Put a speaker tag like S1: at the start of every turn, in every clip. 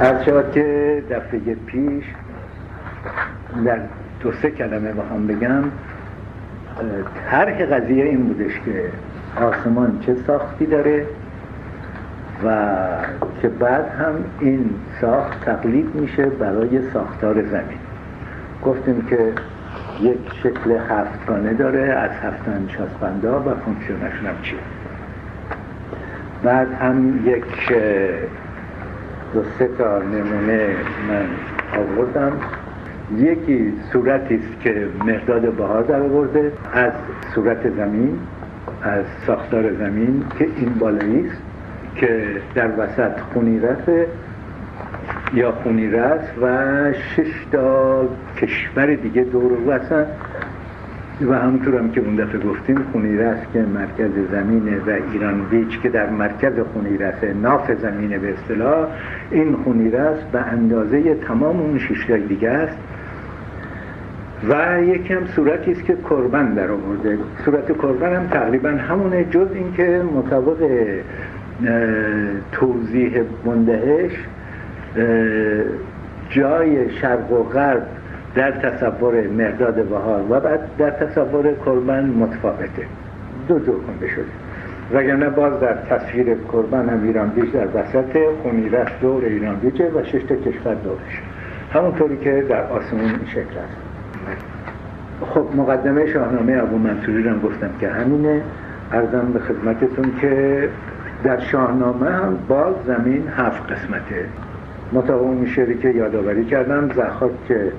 S1: از شد که دفعه پیش در دو سه کلمه بخوام بگم طرح قضیه این بودش که آسمان چه ساختی داره و که بعد هم این ساخت تقلید میشه برای ساختار زمین. گفتیم که یک شکل هفتگانه داره از هفت انچاسپندا و فونکشنشون هم چیه. بعد هم یک دو سه تا نمونه من آوردم. یکی صورتی است که مرداد بهار در آورده از صورت زمین از ساختار زمین که این بالایی است که در وسط خونی رفه یا خونی رست و شش تا کشور دیگه دور وسط و همونطور هم که اون دفعه گفتیم خونیرس که مرکز زمینه و ایران بیچ که در مرکز خونیرسه ناف زمینه به اصطلاح این خونیرس به اندازه تمام اون شیشتای دیگه است. و یکی هم صورتی است که کربن در آورده. صورت کربن هم تقریبا همونه جز اینکه مطابق توضیح بندهش جای شرق و غرب در تصور مرداد بهار و بعد در تصور کربن متفاوته. دو جور کنده شده. وگرنه باز در تصویر کربن هم ایران بیش در وسط خونیرس دور ایران بیچه و شش کشور دورش. همونطوری که در آسمون این شکل است. خب مقدمه شاهنامه ابو منصوری رو گفتم که همینه. ارزم به خدمتتون که در شاهنامه هم باز زمین هفت قسمته. مطابق اون شعری که یادآوری کردم زخاک که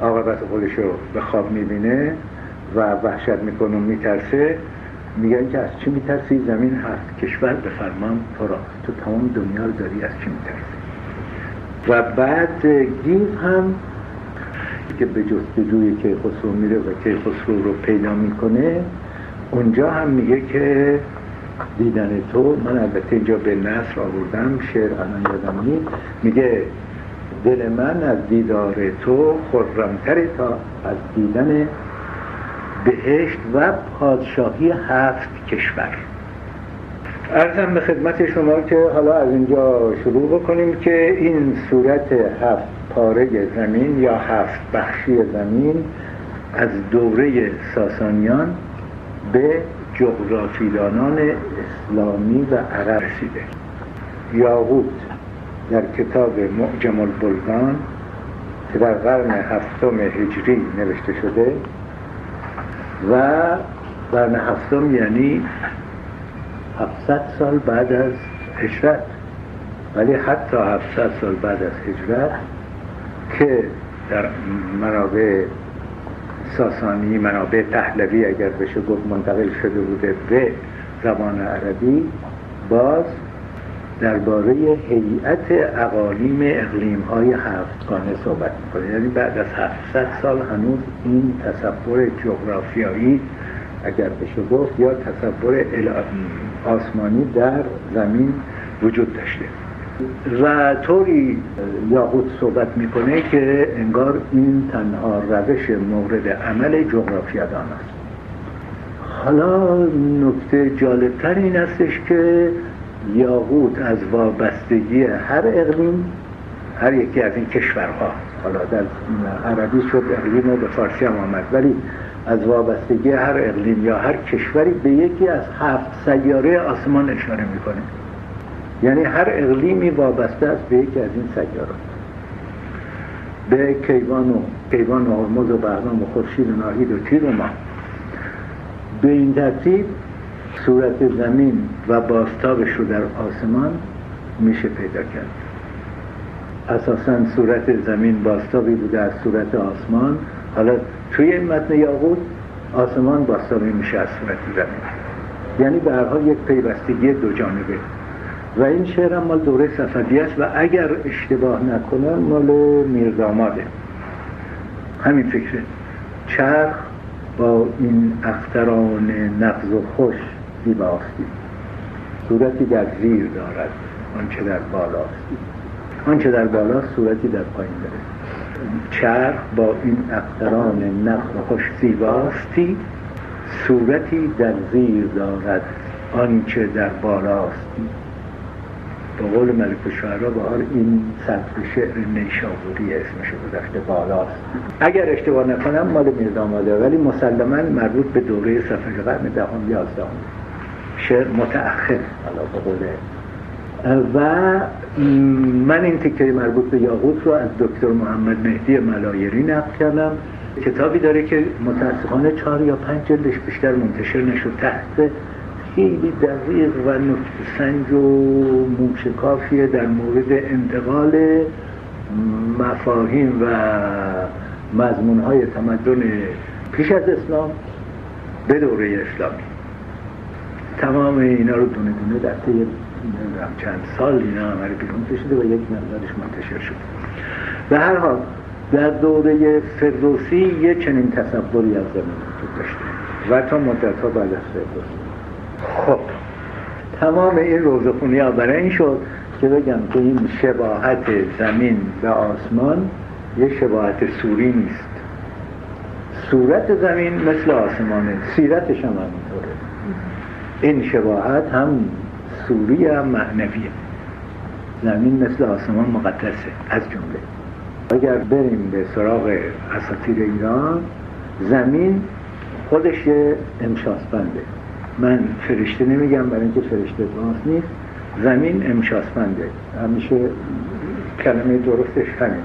S1: عاقبت خودش رو به خواب می‌بینه و وحشت می‌کنه و میترسه. میگن که از چی میترسی؟ زمین هفت کشور به فرمان تو را. تو تمام دنیا رو داری از چی میترسی؟ و بعد گیف هم که به جستجوی که خسرو میره و که خسرو رو پیدا می‌کنه اونجا هم میگه که دیدن تو من البته اینجا به نصر آوردم شعر الان یادم میگه دل من از دیدار تو خرمتره تا از دیدن بهشت و پادشاهی هفت کشور. ارزم به خدمت شما که حالا از اینجا شروع بکنیم که این صورت هفت پاره زمین یا هفت بخشی زمین از دوره ساسانیان به جغرافیدانان اسلامی و عرب رسیده. یاقوت در کتاب معجم البلدان که در قرن هفتم هجری نوشته شده و قرن هفتم یعنی هفتصد سال بعد از هجرت. ولی حتی هفتصد سال بعد از هجرت که در منابع ساسانی منابع پهلوی اگر بشه گفت منتقل شده بوده به زبان عربی باز درباره هیئت اقالیم اقلیم های هفتگانه صحبت می‌کنه یعنی بعد از 700 سال هنوز این تصور جغرافیایی اگر بشه گفت یا تصور آسمانی در زمین وجود داشته. و طوری یاقوت صحبت می‌کنه که انگار این تنها روش مورد عمل جغرافیادان است. حالا نکته جالبتر این استش که یاقوت از وابستگی هر اقلیم هر یکی از این کشورها. حالا در عربی شد اقلیم و به فارسی هم آمد. ولی از وابستگی هر اقلیم یا هر کشوری به یکی از هفت سیاره آسمان اشاره می‌کنه. یعنی هر اقلیمی وابسته است به یکی از این سیارات به کیوان و کیوان و هرمز و بهرام و خورشید و ناهید و تیر و ما به این ترتیب صورت زمین و باستابش رو در آسمان میشه پیدا کرد. اساسا صورت زمین باستابی بوده از صورت آسمان. حالا توی این متن یاقوت آسمان باستابی میشه از صورت زمین. یعنی به هر حال یک پیوستگی دو جانبه. و این شعر هم مال دوره صفدی است و اگر اشتباه نکنم مال میرداماده همین فکره. چرخ با این اختران نقض و خوش زیباستی صورتی در زیر دارد آنچه در بالاستی آنچه در بالا صورتی در پایین داره چرخ با این اختران نقض و خوش زیباستی صورتی در زیر دارد آنچه در بالاستی با قول ملک الشعرا بهار این صدر شعر نیشابوری اسمش گذاشته بالاست. اگر اشتباه نکنم مال میرداماده ولی مسلما مربوط به دوره صفحه قرن دهم یازدهم. شعر متأخر. و من این تکه مربوط به یاقوت رو از دکتر محمد مهدی ملایری نقل کردم. کتابی داره که متاسفانه چهار یا پنج جلدش بیشتر منتشر نشد. تحت خیلی دقیق و سنج و موشکافیه در مورد انتقال مفاهیم و مضمونهای تمدن پیش از اسلام به دوره اسلامی. تمام اینا رو دونه دونه در طی چند سال اینا عمل بیرون کشیده و یک مقدارش منتشر شد. به هر حال در دوره فردوسی یه چنین تصوری از زمین داشته و تا مدت ها بعد از فردوسی. خب تمام این روزخونی ها برای این شد که بگم که این شباهت زمین به آسمان یه شباهت سوری نیست. صورت زمین مثل آسمانه سیرتش هم همینطوره. این شباهت هم سوری هم معنویه. زمین مثل آسمان مقدسه از جمله. اگر بریم به سراغ اساطیر ایران زمین خودش یه امشاسبنده من فرشته نمیگم برای اینکه فرشته باز نیست. زمین امشاسبنده همیشه کلمه درستش همین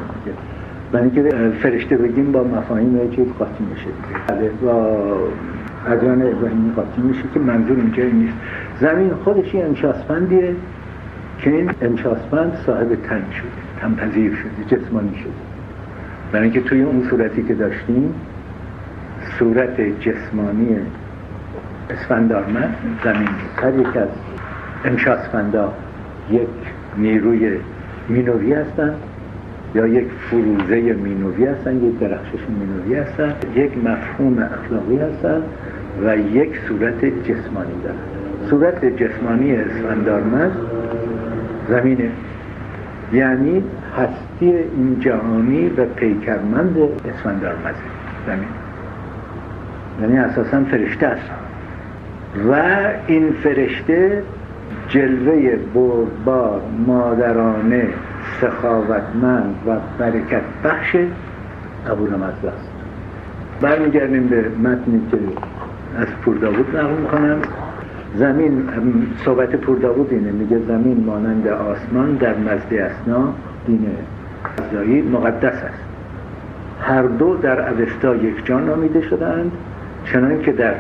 S1: برای اینکه فرشته بگیم با مفاهیم چیز قاطی میشه. بله، با ادیان ابراهیمی قاطی میشه که منظور اینجا نیست. زمین خودش یه امشاسبندیه که این امشاسبند صاحب تن شده تنپذیر شده جسمانی شده. برای اینکه توی اون صورتی که داشتیم صورت جسمانی اسفندارمند زمین هر یک از امشاسفندا یک نیروی مینوری هستند. یا یک فروزه مینوی هستن یک درخشش مینوی هستن یک مفهوم اخلاقی هستن و یک صورت جسمانی دارن. صورت جسمانی اسفندارمز زمینه. یعنی هستی این جهانی و پیکرمند اسفندارمزه زمین یعنی اساسا فرشته است و این فرشته جلوه بردبار مادرانه سخاوتمند و برکت بخش ابو رمزده است. برمیگردیم به متنی که از پورداوود نقل می‌کنم. زمین صحبت پورداوود اینه. میگه زمین مانند آسمان در مزد اسنا دین ازایی مقدس است. هر دو در اوستا یک جان نامیده شدند چنان که در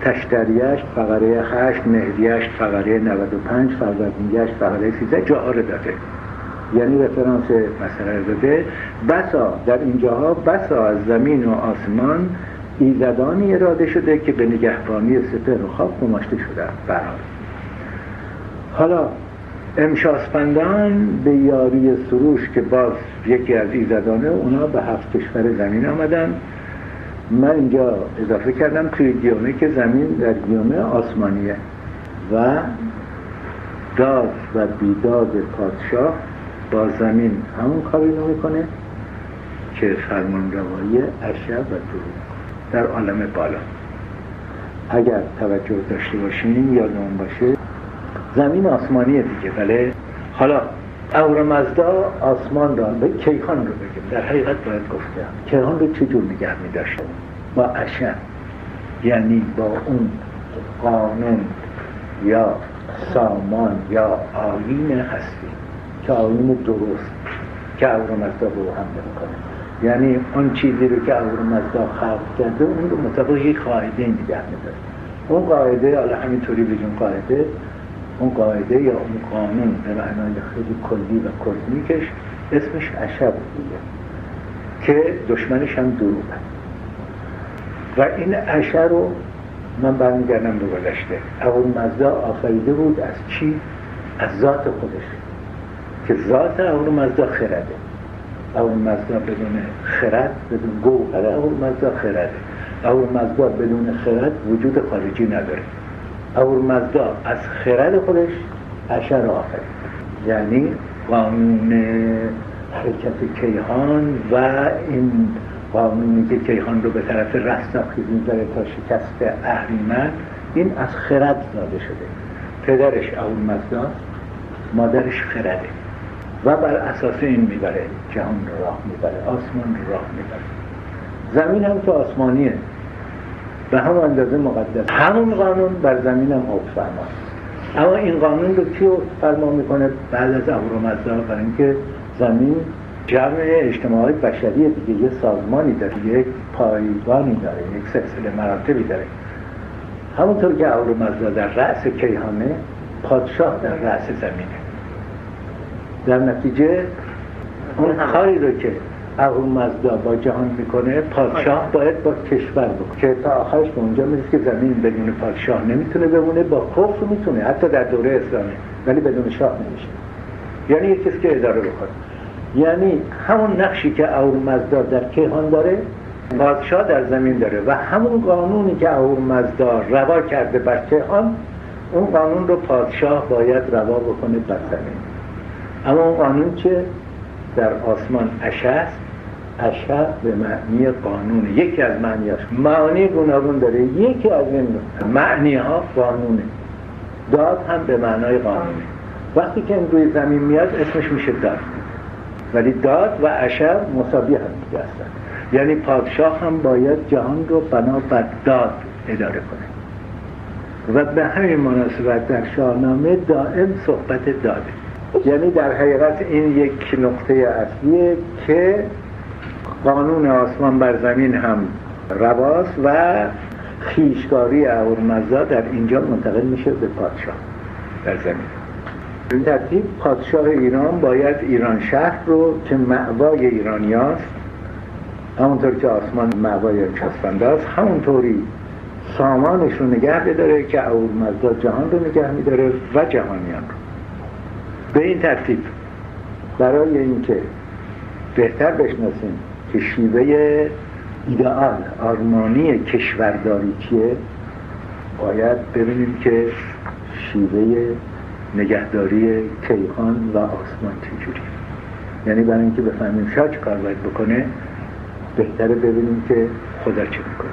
S1: تشتریش فقره 8 مهدیش فقره 95 فروردینگش فقره 13 جا داده یعنی رفرانس مسئله داده. بسا در اینجاها بسا از زمین و آسمان ایزدانی اراده شده که به نگهبانی سپر و خواب گماشته شده. برحال. حالا امشاسپندان به یاری سروش که باز یکی از ایزدانه اونا به هفت کشور زمین آمدن. من اینجا اضافه کردم توی گیومه که زمین در گیومه آسمانیه و داد و بیداد پادشاه با زمین همون کاری رو می‌کنه که فرمان روایی اشب و دروب در عالم بالا. اگر توجه داشته باشیم یادمون باشه زمین آسمانیه دیگه بله؟ حالا مزدا آسمان را به کیهان رو بگیم. در حقیقت باید گفتم کیهان رو چجور نگه می با اشب یعنی با اون قانون یا سامان یا آین هستی. که آین درست که اهورامزدا رو هم کنه یعنی اون چیزی رو که اهورامزدا خلق کرده اون رو مطابق یک قاعده نگه میداره اون قاعده حالا همینطوری بگیم قاعده اون قاعده یا اون قانون به معنای خیلی کلی و کزمیکش اسمش عشب بوده که دشمنش هم دروغ و این عشب رو من برمیگردم به گذشته. اول مزدا آفریده بود از چی؟ از ذات خودش. که ذات اول مزدا خرده. اول مزدا بدون خرد بدون گوهره اول مزدا خرده. اول مزدا بدون خرد وجود خارجی نداره. اول مزدا از خرد خودش عشر آفرید یعنی قانون حرکت کیهان و این قانونی که کیهان رو به طرف رستاخیز می‌ذاره تا شکست اهریمن این از خرد زاده شده. پدرش اول مزداست مادرش خرده. و بر اساس این می‌بره جهان رو راه می‌بره آسمان رو راه می‌بره. زمین هم که آسمانیه. به هم اندازه مقدس. همون قانون بر زمین هم فرماست. اما این قانون رو کی فرما می‌کنه؟ بعد از اهورامزدا برای اینکه زمین جمع اجتماعی بشری دیگه یه سازمانی داره یک پایگانی داره یک سلسله مراتبی داره. همونطور که اهورامزدا در رأس کیهانه پادشاه در رأس زمینه. در نتیجه اون کاری رو که مزدا با جهان می‌کنه پادشاه باید با کشور بکنه. که تا آخرش به اونجا می‌رسه که زمین بدون پادشاه نمی‌تونه بمونه با کفر می‌تونه حتی در دوره اسلامی ولی بدون شاه نمیشه. یعنی یه کسی که اداره بکنه یعنی همون نقشی که مزدا در کیهان داره پادشاه در زمین داره و همون قانونی که مزدا روا کرده بر کیهان اون قانون رو پادشاه باید روا بکنه بر زمین. اما اون قانون چه؟ در آسمان اشه است. اشه به معنی قانونه. یکی از معنیاش. معانی گوناگون داره. یکی از این معنی ها قانونه. داد هم به معنای قانونه. وقتی که این روی زمین میاد اسمش میشه داد. ولی داد و اشر مساوی هم دیگه هستن. یعنی پادشاه هم باید جهان رو بنا بر داد اداره کنه. و به همین مناسبت در شاهنامه دائم صحبت داده. یعنی در حقیقت این یک نقطه اصلیه که قانون آسمان بر زمین هم رواست و خیشکاری اورمزا در اینجا منتقل میشه به پادشاه در زمین. این ترتیب پادشاه ایران باید ایران شهر رو که معوای ایرانیاست همونطور که آسمان معوای چسبنده است همونطوری سامانش رو نگه بداره که اورمزدا جهان رو نگه میداره و جهانیان رو. به این ترتیب. برای اینکه بهتر بشناسیم که شیوه ایدئال آرمانی کشورداری چیه باید ببینیم که شیوه نگهداری کیهان و آسمان چجوری یعنی برای اینکه بفهمیم شاه چه کار باید بکنه بهتره ببینیم که خدا چه می‌کنه.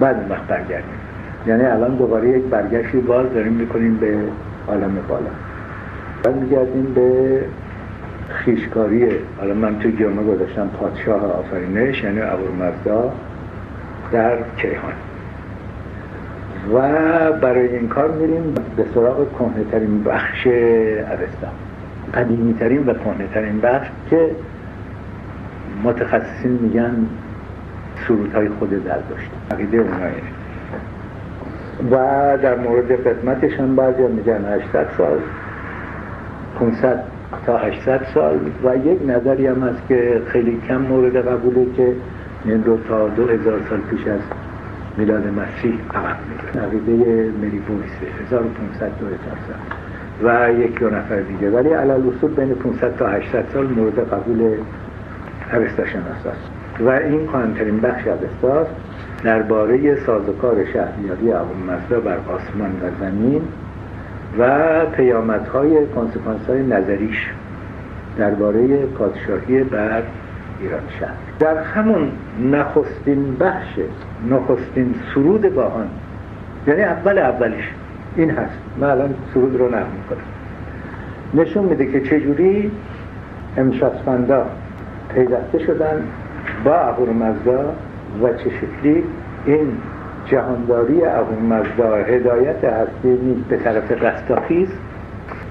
S1: بعد وقت برگردیم. یعنی الان دوباره یک برگشتی باز داریم می‌کنیم به عالم بالا. میگردیم به خیشکاری. حالا من تو جامعه گذاشتم پادشاه آفرینش یعنی مزدا در کیهان. و برای این کار میریم به سراغ ترین بخش اوستا قدیمی ترین و ترین بخش که متخصصین میگن های خود در داشت عقیده اونایی و در مورد قدمتش هم بعضی میگن 800 سال. 500 تا 800 سال و یک نظری هم هست که خیلی کم مورد قبوله که این رو تا 2000 سال پیش از میلاد مسیح عقب میگه عقیده مری بویسه 1500 2000 سال. و یک دو نفر دیگه. ولی علال اصول بین 500 تا 800 سال مورد قبول اوستا شناساست و این کانترین بخش اوستاست درباره سازوکار شهریاری ابو مزدا بر آسمان و زمین و پیامدهای کنسپانس های نظریش درباره پادشاهی بر ایران شهر. در همون نخستین بخش نخستین سرود باهان یعنی اول اولش این هست. من الان سرود رو نقل می‌کنم. نشون میده که چجوری امشاسفندا پیوسته شدن با اهورامزدا و چه شکلی این جهانداری ابو مزدا هدایت هستی به طرف رستاخیز.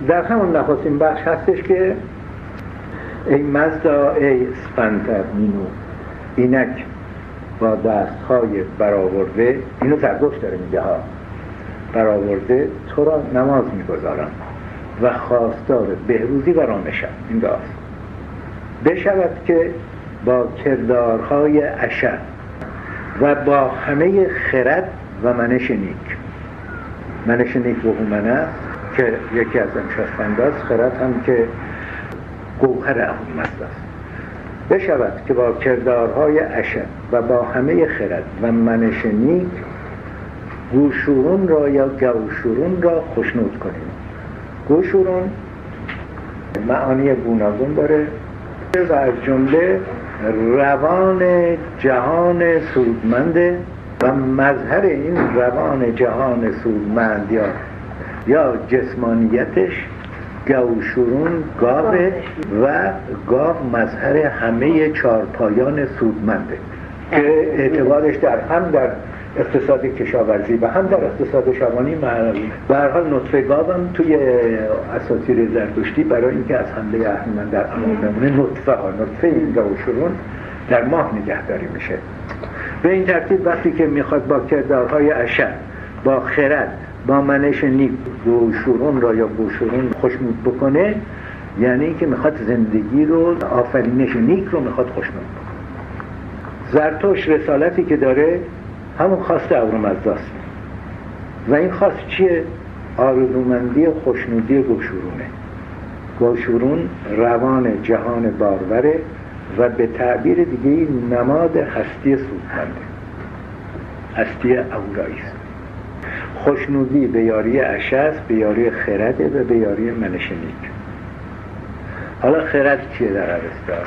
S1: در همون نخستین بخش هستش که ای مزدا ای اسپنتر مینو اینک با دستهای برآورده اینو زردوش داره میگه ها برآورده تو را نماز می‌گذارم و خواستار بهروزی و رامشم این داست. بشود که با کردارهای اشد و با همه خرد و منش نیک. منش نیک و هومنه که یکی از انشاستنده است. خرد هم که گوهر اهومست است. بشود که با کردارهای اشد و با همه خرد و منش نیک گوشورون را یا گوشورون را خوشنود کنیم. گوشورون معانی گوناگون داره. و از جمله روان جهان سودمند و مظهر این روان جهان سودمند یا یا جسمانیتش گوشورون گاوه و گاو مظهر همه چارپایان سودمنده. که اعتبارش در هم در اقتصاد کشاورزی و هم در اقتصاد شبانی به هر حال نطفه گاو هم توی اساطیر زرتشتی برای اینکه از حمله اهریمن در امان بمونه نطفه ها نطفه این گوشورون در ماه نگهداری میشه. به این ترتیب وقتی که می‌خواد با کردارهای اشر با خرد با منش نیک گوشورون را یا گوشورون خوشنود بکنه یعنی که می‌خواد زندگی رو آفرینش نیک رو می‌خواد خوشنود بکنه. زرتوش رسالتی که داره همون خواست اورامزداست و این خواست چیه؟ آرزومندی خوشنودی گوشورونه گوشورون روان جهان باروره و به تعبیر دیگه نماد هستی سودمنده هستی اورایی است. خوشنودی به یاری اشس به یاری خرده و به یاری منشنیک حالا خرد چیه در عرستان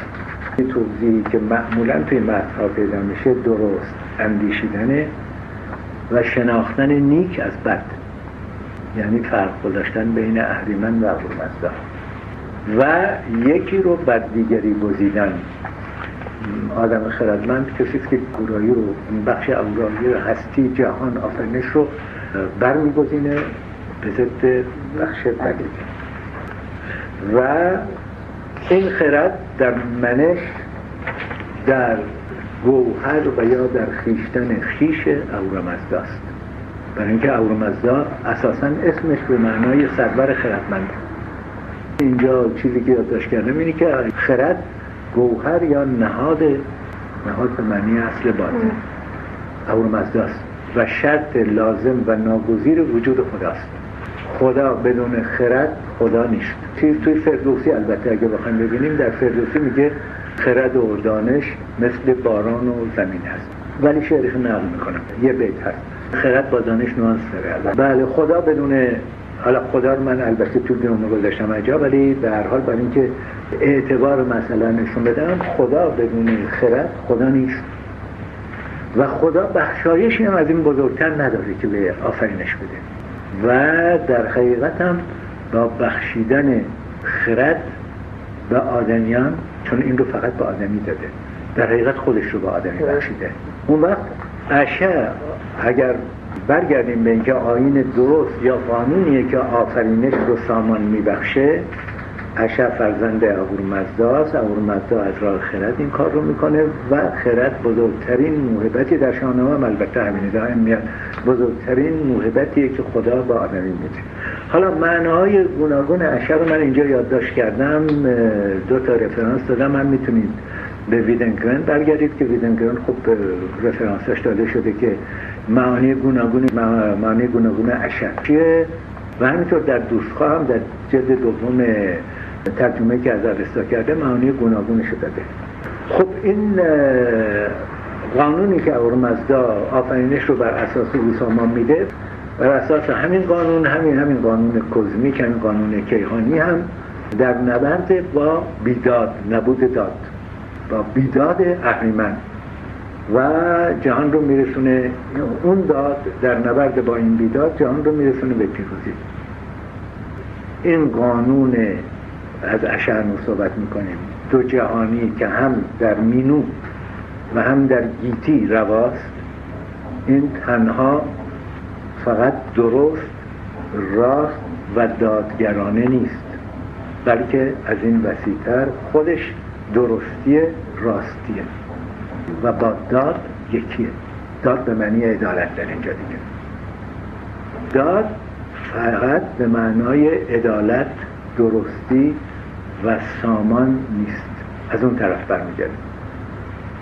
S1: توضیحی که معمولا توی متنها پیدا میشه درست. اندیشیدن و شناختن نیک از بد. یعنی فرق گذاشتن بین اهریمن و ابوالمزدا و یکی رو بد دیگری گزیدن. آدم خردمند کسی که گورایی رو بخش اورایی رو هستی جهان آفرینش رو برمیگزینه به ضد بخش بدی. و این خرد در منش در گوهر و یا در خیشتن خیش اورامزدا است. برای اینکه اورامزدا اساسا اسمش به معنای سرور خردمند. اینجا چیزی که یادداشت کردم اینه که خرد گوهر یا نهاد نهاد به معنی اصل باطن. اورامزدا است و شرط لازم و ناگزیر وجود خداست خدا بدون خرد خدا نیست. چیز توی فردوسی البته اگه بخوایم ببینیم در فردوسی میگه خرد و دانش مثل باران و زمین هست ولی شعرش نقل می‌کنم. یه بیت هست. خرد با دانش نوانس داره بله خدا بدون حالا خدا رو من البته تو بیرون گذاشتم اجا ولی به هر حال برای اینکه اعتبار مثلا نشون بدم خدا بدون خرد خدا نیست. و خدا بخشایشی هم از این بزرگتر نداره که به آفرینش بده. و در حقیقت هم با بخشیدن خرد به آدمیان چون این رو فقط به آدمی داده. در حقیقت خودش رو به آدمی بخشیده. اون وقت اشع اگر برگردیم به اینکه آین درست یا قانونیه که آفرینش رو سامان میبخشه اشع فرزند اهورمزدا است. اهورمزدا از راه خرد این کار رو می‌کنه و خرد بزرگترین موهبتی در شاهنامه هم البته دائم میاد. بزرگترین موهبتیه که خدا با آدمی میده. حالا معناهای گوناگون اشع رو من اینجا یادداشت کردم دو تا رفرانس دادم. هم می‌تونید به ویدنگرن برگردید که ویدنگرن خب رفرانسش داده شده که معانی گوناگون معانی گوناگون اشع چیه؟ و همینطور در دوستخواه هم در جلد دوم ترجمه که از ارستا کرده معانی گوناگونش داده. خب این قانونی که اورمزدا آفرینش رو بر اساس او سامان میده بر اساس همین قانون همین همین قانون کزمیک همین قانون کیهانی هم در نبرد با بیداد نبود داد با بیداد اهریمن و جهان رو میرسونه اون داد در نبرد با این بیداد جهان رو میرسونه به پیروزی. این قانون از اشعر صحبت می‌کنیم. دو جهانی که هم در مینو و هم در گیتی رواست این تنها فقط درست راست و دادگرانه نیست. بلکه از این وسیعتر خودش درستی راستیه. و با داد یکیه. داد به معنی عدالت در اینجا دیگه. داد فقط به معنای عدالت درستی و سامان نیست. از اون طرف برمیگرده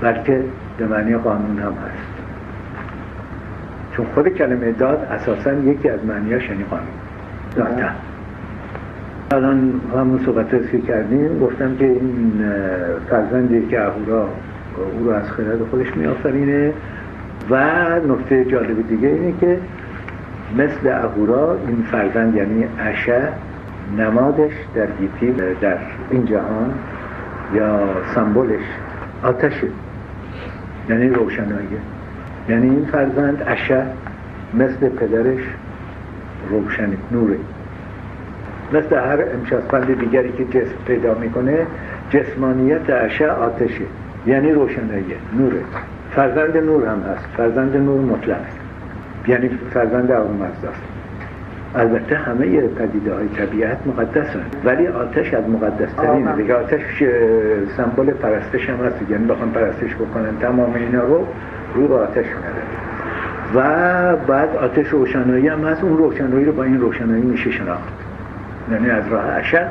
S1: بلکه به معنی قانون هم هست. چون خود کلمه داد اساسا یکی از معنیاش یعنی قانون دادن الان همون صحبت که کردیم گفتم که این فرزندی که اهورا او رو از خرد خودش میآفرینه. و نکته جالب دیگه اینه که مثل اهورا این فرزند یعنی اشه نمادش در گیتی در این جهان یا سمبولش آتشه. یعنی روشنایی. یعنی این فرزند اشه مثل پدرش روشن نوره. مثل هر امشاسپند دیگری که جسم پیدا می‌کنه جسمانیت اشع آتشه. یعنی روشنایی نوره. فرزند نور هم هست. فرزند نور مطلق. یعنی فرزند اون است. البته همه پدیده های طبیعت مقدس هست ولی آتش از مقدس ترین دیگه آتش سمبل پرستش هم هست. یعنی بخوام پرستش بکنن تمام اینا رو رو به آتش میاره و بعد آتش روشنایی هم هست اون روشنایی رو با این روشنایی میشه شناخت. یعنی از راه اشد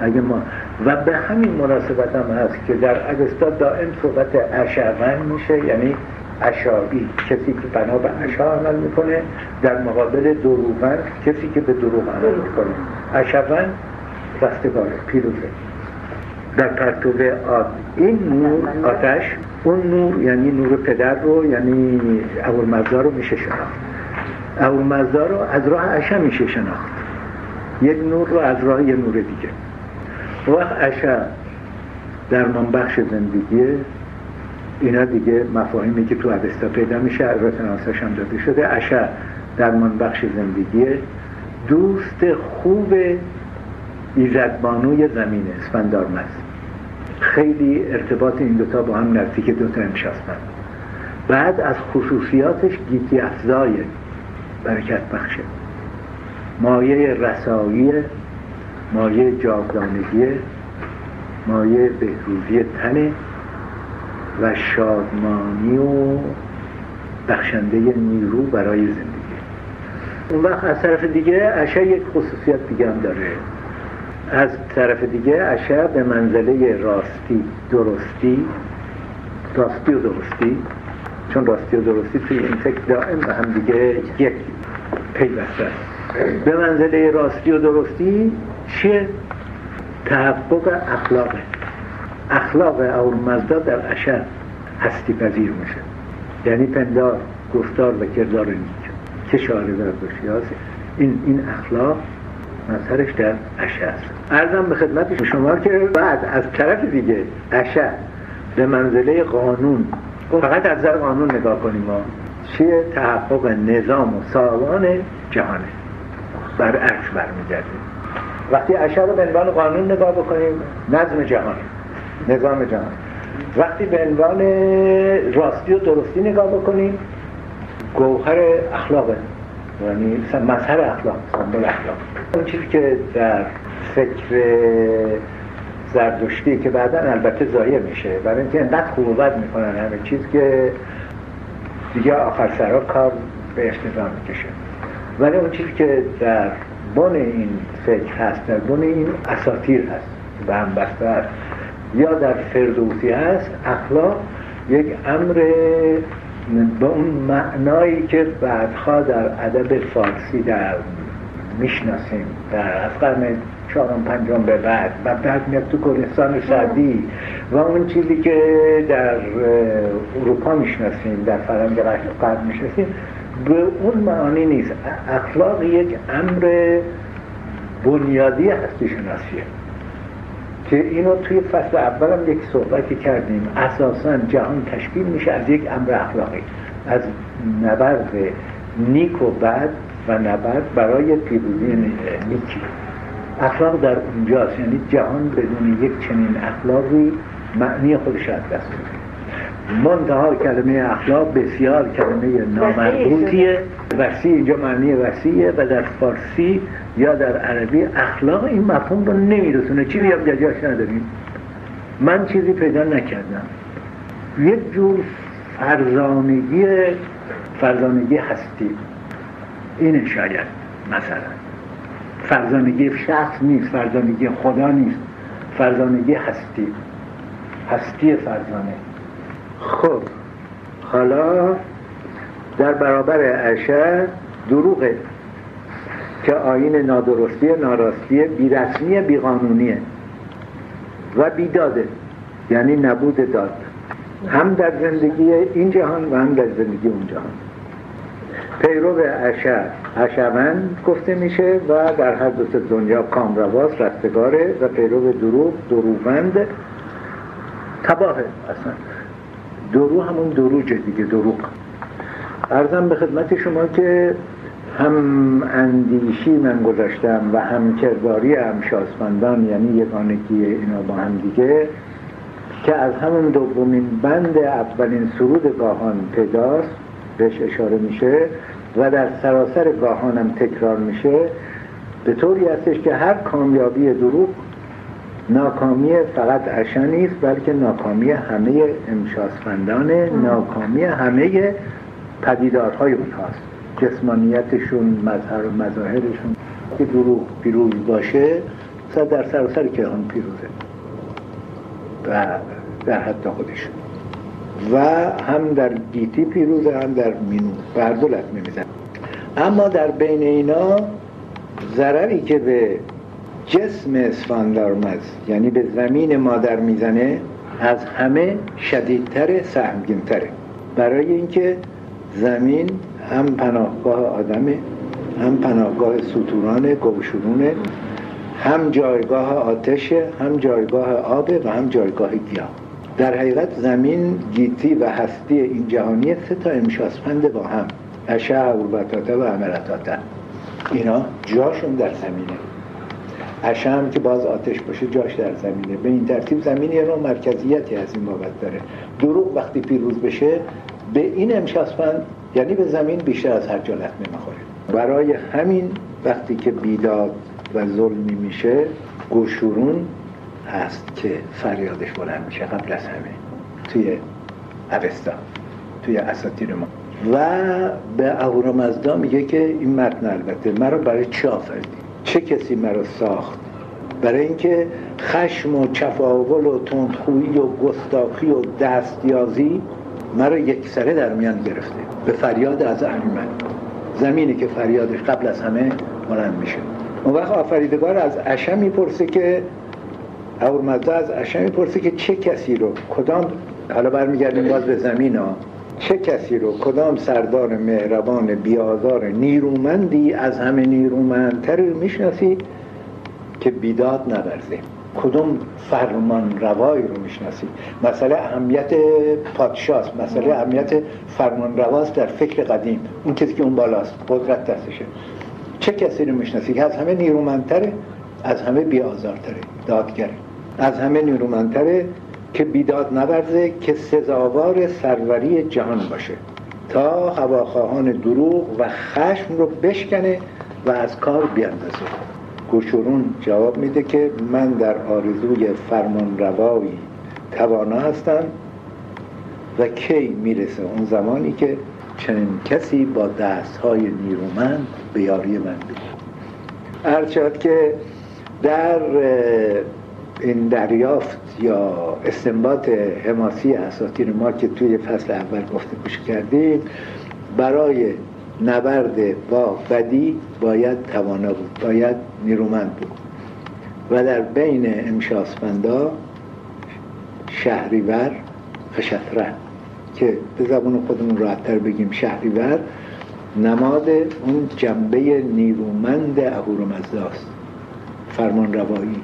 S1: اگه ما و به همین مناسبت هم هست که در اگستا دائم صحبت اشعون میشه یعنی اشعبی کسی که بنا به اشعا عمل می‌کنه در مقابل دروغن کسی که به دروغ عمل می‌کنه. اشعون رستگاره پیروزه. در پرتوب آد این نور آتش اون نور یعنی نور پدر رو یعنی اول رو میشه شناخت. اول رو از راه اشع میشه شناخت. یک نور رو از راه یه نور دیگه. وقت اشع در بخش زندگی اینا دیگه مفاهیمی که تو عدستا پیدا میشه رتناسش هم داده شده. اشع در بخش زندگی دوست خوب ایزدبانوی زمینه اسفندار مست. خیلی ارتباط این دوتا با هم نزدیک دوتا امشاستن بعد از خصوصیاتش گیتی افزای برکت بخشه مایه رسایی مایه جاودانگی مایه بهروزی تنه و شادمانی و بخشنده نیرو برای زندگی. اون وقت از طرف دیگه اشعه یک خصوصیت دیگه هم داره. از طرف دیگه اشعه به منزله راستی درستی راستی و درستی چون راستی و درستی توی این فکر دائم به هم دیگه یک پیوسته به منزله راستی و درستی چیه؟ تحقق اخلاقه اخلاق اول مزدا در اشر هستی پذیر میشه. یعنی پندار گفتار و کردار نیک که شعار در این این اخلاق مظهرش در اشر است. ارزم به خدمت شما که بعد از طرف دیگه اشر به منزله قانون فقط از در قانون نگاه کنیم ما چیه تحقق نظام و سالان جهانه برعکس برمیگرده. وقتی اشر رو به عنوان قانون نگاه بکنیم نظم جهان نظام جهان. وقتی به عنوان راستی و درستی نگاه بکنیم گوهر اخلاقه یعنی مظهر اخلاق سمبل اخلاق. اون چیزی که در فکر زردشتی که بعدا البته ضایع میشه. برای اینکه انقدر خوبت می‌کنن همه چیز که دیگه آخر سرا کار به اشتباه می‌کشه. ولی اون چیزی که در بن این فکر هست در بن این اساتیر هست به هم بسته یا در فردوسی هست اخلاق یک امر به اون معنایی که بعدها در ادب فارسی در می‌شناسیم. در از قرن چهارم پنجم به بعد. و بعد میاد تو کلستان سعدی و اون چیزی که در اروپا می‌شناسیم در فرنگ قرن می‌شناسیم به اون معانی نیست. اخلاق یک امر بنیادی هستی شناسیه که اینو توی فصل اول هم یک صحبتی کردیم. اساسا جهان تشکیل میشه از یک امر اخلاقی. از نبرد نیک و بد و نبرد برای پیروزی نیکی. اخلاق در اونجاست. یعنی جهان بدون یک چنین اخلاقی معنی خودش از دست منتها کلمه اخلاق بسیار کلمه نامربوطیه. وسیع اینجا معنی وسیعه و در فارسی یا در عربی اخلاق این مفهوم رو نمیرسونه. چیزی هم جاش نداریم. من چیزی پیدا نکردم. یک جور فرزانگی فرزانگی هستی. این شاید مثلا. فرزانگی شخص نیست فرزانگی خدا نیست. فرزانگی هستی. هستی فرزانه. خب حالا در برابر اشر دروغه که آین نادرستی ناراستی بیرسمی بیقانونیه و بیداده یعنی نبود داد هم در زندگی این جهان و هم در زندگی اون جهان. پیرو اشر اشون گفته میشه و در هر دو دنیا کامرواز رستگاره و پیرو دروغ دروغند تباهه اصلا. درو همون دروجه دیگه دروغ. ارزم به خدمت شما که هم اندیشی من گذاشتم و هم کرداری هم شاسفندان یعنی یگانگی اینا با هم دیگه که از همون دومین بند اولین سرود گاهان پیداست بهش اشاره میشه و در سراسر گاهان تکرار میشه. به طوری هستش که هر کامیابی دروغ ناکامی فقط عشا نیست بلکه ناکامی همه امشاسفندانه ناکامی همه پدیدارهای اونهاست. جسمانیتشون مظهر و مظاهرشون که دروغ پیروز باشه صد در سراسر کهان پیروزه. و در حد خودش. و هم در گیتی پیروزه هم در مینو. بردولت میمیزن اما در بین اینا ضرری که به جسم اسفاندارمز یعنی به زمین مادر می‌زنه از همه شدیدتر سهمگینتره. برای اینکه زمین هم پناهگاه آدمه هم پناهگاه سطوران گوشورونه هم جایگاه آتشه هم جایگاه آبه و هم جایگاه گیاه. در حقیقت زمین گیتی و هستی این جهانی سه تا امشاسپند با هم. اشع و و عملتاته اینا جاشون در زمینه. هم که باز آتش باشه جاش در زمینه. به این ترتیب زمین یه نوع مرکزیتی از این بابت داره. دروغ وقتی پیروز بشه به این امشاسپند یعنی به زمین بیشتر از هر جالت نمی‌خوره برای همین وقتی که بیداد و ظلمی میشه گوشورون هست که فریادش بلند میشه قبل از همه. توی اوستا توی اساتیر ما. و به اهورامزدا میگه که این متن البته مرا برای چه آفردی؟ چه کسی مرا ساخت؟ برای اینکه خشم و چفاول و تندخویی و گستاخی و دستیازی مرا یک سره در میان گرفته. به فریاد از من زمینی که فریادش قبل از همه بلند میشه. اون وقت آفریدگار از عشم می‌پرسه که اورمزده از عشم می‌پرسه که چه کسی رو؟ کدام؟ حالا برمیگردیم باز به زمین ها. چه کسی رو؟ کدام سردار مهربان بیازار نیرومندی؟ از همه نیرومندتر می‌شناسی که بیداد نبرزه کدوم فرمان روایی رو می‌شناسی؟ مسئله اهمیت پادشاست. مسئله اهمیت فرمان رواست در فکر قدیم. اون کسی که اون بالاست. قدرت دستشه. چه کسی رو می‌شناسی که از همه نیرومندتره از همه بیازارتره دادگره. از همه نیرومندتره که بیداد نبرزه که سزاوار سروری جهان باشه. تا هواخواهان دروغ و خشم رو بشکنه و از کار بیاندازه گوشورون جواب میده که من در آرزوی فرمان روایی توانا هستم و کی می‌رسه اون زمانی که چنین کسی با دستهای نیرومند به یاری من بیده که در این دریافت یا استنباط حماسی اساطیر ما که توی فصل اول گفته کش کردیم برای نبرد با بدی باید توانا بود باید نیرومند بود. و در بین امشاسپندا شهریور و شطره که به زبان خودمون راحتتر بگیم شهریور نماد اون جنبه نیرومند اهورامزداست فرمان روایی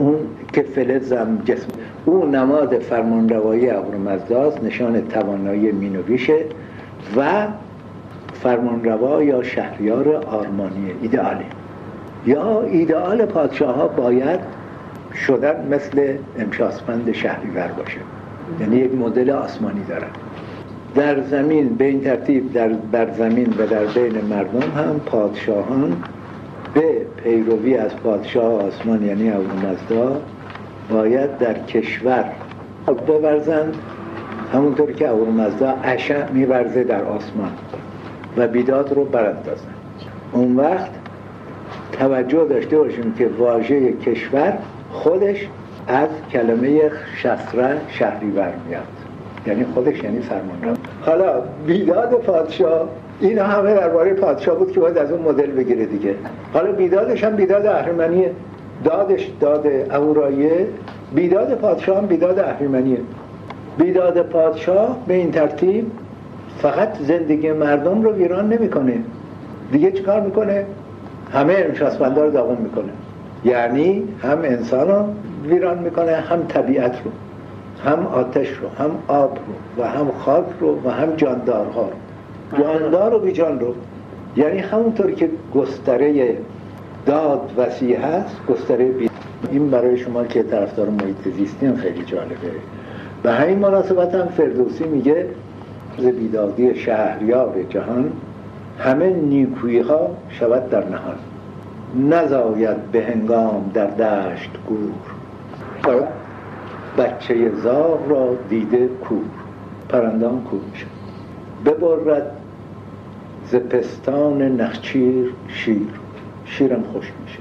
S1: اون که فلزم جسم اون نماد فرمان روایی اهورامزداست نشان توانایی مینویشه و فرمانروا یا شهریار آرمانی ایدئالی یا ایدئال پادشاه ها باید شدن مثل امشاسپند شهریور باشه. یعنی یک مدل آسمانی دارن. در زمین به این ترتیب در بر زمین و در بین مردم هم پادشاهان به پیروی از پادشاه آسمان یعنی اورمزدا باید در کشور بورزند. همونطور که اورمزدا اشع میورزه در آسمان و بیداد رو براندازن اون وقت توجه داشته باشیم که واژه کشور خودش از کلمه شسره شهریور میاد. یعنی خودش یعنی فرمان حالا بیداد پادشاه این همه درباره پادشاه بود که باید از اون مدل بگیره دیگه. حالا بیدادش هم بیداد اهریمنیه. دادش داد اورایه. بیداد پادشاه هم بیداد اهریمنیه. بیداد پادشاه به این ترتیب فقط زندگی مردم رو ویران نمی‌کنه. دیگه چیکار می‌کنه؟ همه انشاسپنده رو داغون می‌کنه. یعنی هم انسان رو ویران می‌کنه هم طبیعت رو هم آتش رو هم آب رو و هم خاک رو و هم جاندارها رو. جاندار و بیجان رو. یعنی همونطور که گستره داد وسیع هست گستره بی... این برای شما که طرفدار محیط زیستین خیلی جالبه. به همین مناسبت هم فردوسی میگه ز بیدادی شهریار جهان همه نیکویی ها شود در نهان. نزاید به هنگام در دشت گور. بچه زاغ را دیده کور. پرندان کور میشه. ببرد ز پستان نخچیر شیر. شیرم خوش میشه.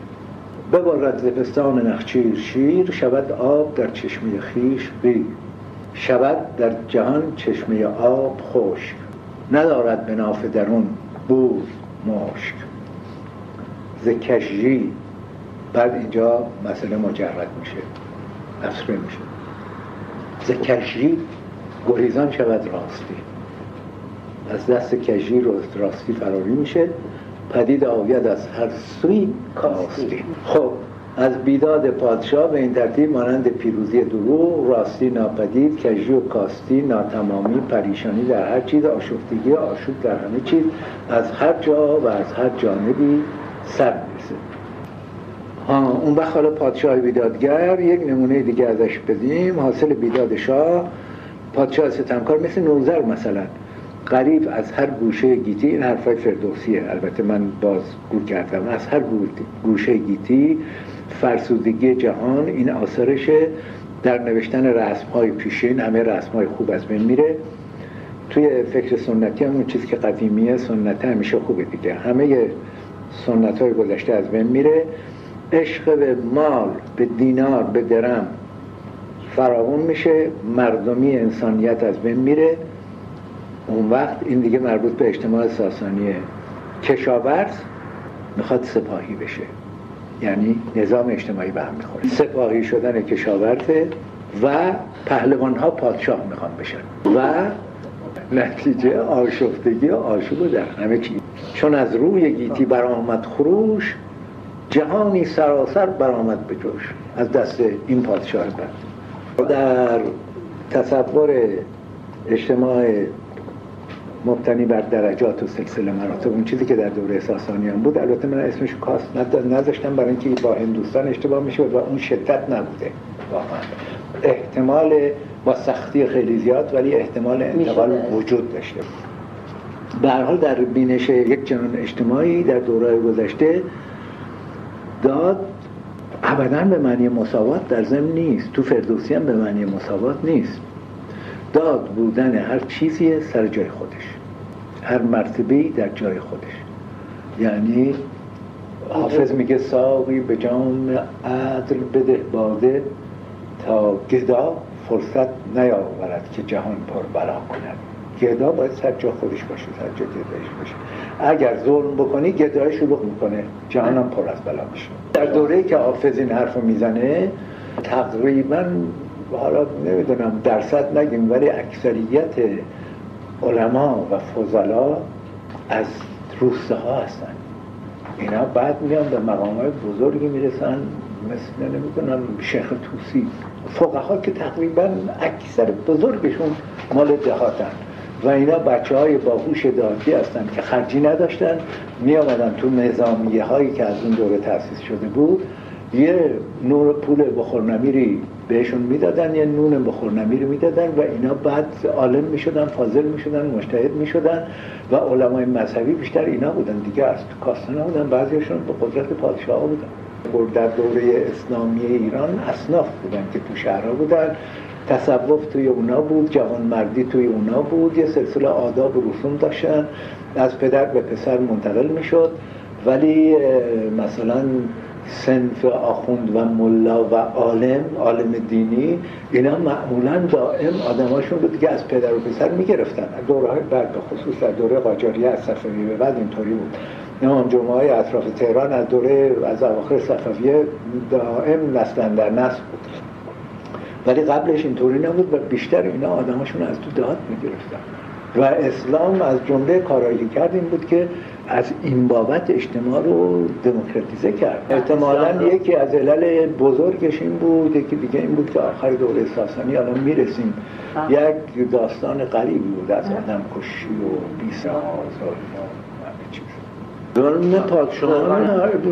S1: ببارد ز پستان نخچیر شیر شود آب در چشمه خیش بیر. شود در جهان چشمه آب خشک. ندارد به ناف درون بوی مشک. ز کشجی بعد اینجا مسئله مجرد میشه. افسره میشه. ز کشجی گریزان شود راستی. از دست کجی راستی فراری میشه. پدید آید از هر سوی کاستی. خب از بیداد پادشاه به این ترتیب مانند پیروزی دروغ راستی ناپدید کجی و کاستی ناتمامی پریشانی در هر چیز آشفتگی آشوب در همه چیز از هر جا و از هر جانبی سر می‌رسه. ها اون وقت حالا پادشاه بیدادگر یک نمونه دیگه ازش بدیم. حاصل بیداد شاه پادشاه ستمکار مثل نوزر مثلا. قریب از هر گوشه گیتی این حرفای فردوسیه البته من باز گو کردم از هر گوشه گیتی فرسودگی جهان این آثارشه در نوشتن رسم های پیشین همه رسم های خوب از بین میره. توی فکر سنتی هم اون چیزی که قدیمیه سنت همیشه خوبه دیگه. همه سنت های گذشته از بین میره. عشق به مال به دینار به درم فراون میشه. مردمی انسانیت از بین میره. اون وقت این دیگه مربوط به اجتماع ساسانیه. کشاورز می‌خواد سپاهی بشه. یعنی نظام اجتماعی به هم می‌خوره. سپاهی شدن کشاورزه و پهلوان ها پادشاه می‌خوان بشن. و نتیجه آشفتگی و آشوب در همه چی. چون از روی گیتی برآمد خروش جهانی سراسر برآمد به جوش. از دست این پادشاه بعد در تصور اجتماع مبتنی بر درجات و سلسله مراتب. اون چیزی که در دوره ساسانیان بود البته من اسمش کاست نذاشتم برای اینکه با هندوستان اشتباه میشه و اون شدت نبوده. واقعا. احتمال با سختی خیلی زیاد ولی احتمال انتقال وجود داشته به حال در بینش یک جنان اجتماعی در دوره گذشته داد ابدا به معنی مساوات در ضمن نیست. تو فردوسی هم به معنی مساوات نیست. داد بودن هر چیزی سر جای خودش. هر مرتبه در جای خودش. یعنی حافظ میگه ساقی به جام عدل بده باده تا گدا فرصت نیاورد که جهان پر بلا کند. گدا باید سر جا خودش باشه سر جا گدایش باشه. اگر ظلم بکنی گدای شروع می‌کنه. جهانم پر از بلا میشه. در دوره که حافظ این حرف می‌زنه تقریبا حالا نمی‌دونم درصد نگیم ولی اکثریت علما و فضلا از روسته ها هستن. اینا بعد میان به مقام های بزرگی می‌رسن مثل نمی‌دونم شیخ توسی. ها که تقریبا اکثر بزرگشون مال دهاتن و اینا بچه های باهوش دادی هستن که خرجی نداشتن. می آمدن تو نظامیه هایی که از اون دوره تأسیس شده بود. یه نور پول بخورنمیری بهشون می‌دادن یه نون بخورنمیری می‌دادن و اینا بعد عالم می‌شدن فاضل می‌شدن مجتهد می‌شدن و علمای مذهبی بیشتر اینا بودن دیگه از کاسته نبودن بعضیشون به قدرت پادشاه بودن. در دوره اسلامی ایران اصناف بودن که تو شهرها بودن تصوف توی اونا بود جوان مردی توی اونا بود یه سلسله آداب و رسوم داشتن از پدر به پسر منتقل می‌شد. ولی مثلا سنف آخوند و ملا و عالم عالم دینی اینا معمولا دائم آدماشون بود که از پدر و پسر می‌گرفتن. دوره های بعد به خصوص در دوره قاجاریه از صفوی به بعد اینطوری بود. نمام جمعه های اطراف تهران از دوره از اواخر صفویه دائم نسل در نسل بود. ولی قبلش اینطوری نبود و بیشتر اینا آدماشون از تو دهات می‌گرفتن. و اسلام از جمله کارایی کرد این بود که از این بابت اجتماع رو دموکراتیزه کرد. احتمالا یکی از علل بزرگش این بود یکی دیگه این بود که آخر دوره ساسانی الان می‌رسیم. یک داستان غریبی بود از آدم کشی و بیساز و همه چیز ظلم پادشاهان.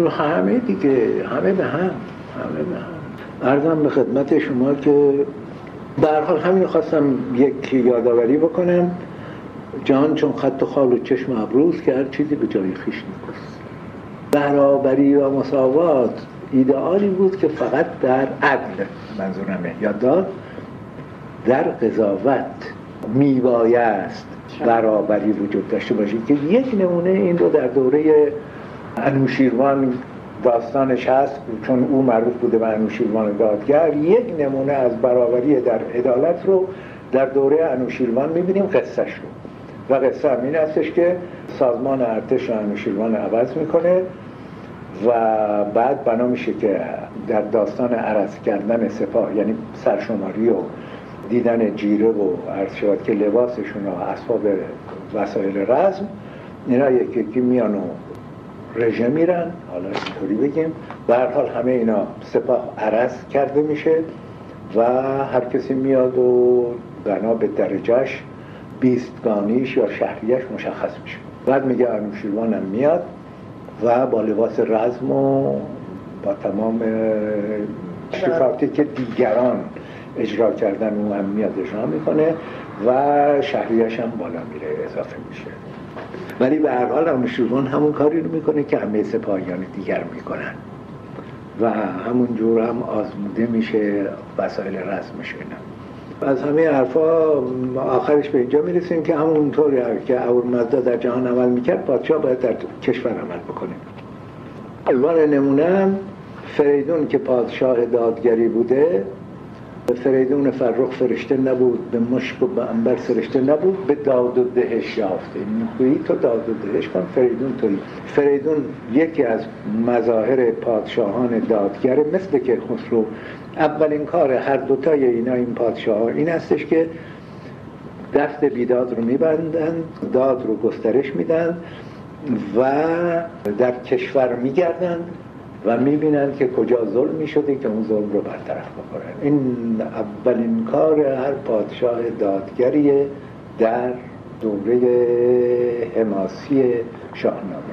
S1: همه دیگه همه به هم همه به هم. ارزم به خدمت شما که در حال همین خواستم یک یادآوری بکنم. جهان چون خط و خال و چشم ابروز که هر چیزی به جای خیش نیست برابری و مساوات ایدئالی بود که فقط در عدل منظورمه یاد در قضاوت میبایست برابری وجود داشته باشید که یک نمونه این رو در دوره انوشیروان داستانش هست. چون او معروف بوده به انوشیروان دادگر یک نمونه از برابری در عدالت رو در دوره انوشیروان می‌بینیم قصهش رو. و قصه هم این هستش که سازمان ارتش انوشیروان عوض می‌کنه و بعد بنا میشه که در داستان عرض کردن سپاه یعنی سرشماری و دیدن جیره و عرض که لباسشون و اسباب وسایل رزم اینا یکی یکی میان و رژه میرن حالا اینطوری بگیم. و هر حال همه اینا سپاه عرض کرده میشه و هر کسی میاد و بنا به درجهش بیستگانیش یا شهریش مشخص میشه. بعد میگه انوشیروانم میاد و با لباس رزم و با تمام صفاتی که دیگران اجرا کردن اون هم میاد اجرا می‌کنه و شهریش هم بالا میره اضافه میشه. ولی به هر حال انوشیروان همون کاری رو می‌کنه که همه سپاهیان دیگر می‌کنن. و همون جور هم آزموده میشه وسایل رزمش اینا. از همه حرفا آخرش به اینجا می‌رسیم که همونطوری که مزدا در جهان عمل می‌کرد پادشاه باید در کشور عمل بکنه. عنوان نمونه فریدون که پادشاه دادگری بوده فریدون فرخ فرشته نبود به مشک و به انبر فرشته نبود به داد و دهش یافته. میخویی تو داد و دهش کن فریدون توی فریدون یکی از مظاهر پادشاهان دادگره مثل که خسرو اولین کار هر دوتای اینا این پادشاه این هستش که دست بیداد رو میبندند داد رو گسترش میدن و در کشور میگردند و می‌بینند که کجا ظلم شده که اون ظلم رو برطرف بکنن. این اولین کار هر پادشاه دادگریه در دوره حماسی شاهنامه.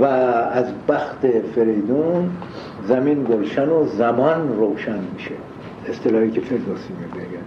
S1: و از بخت فریدون زمین گلشن و زمان روشن میشه. اصطلاحی که فردوسی میگه.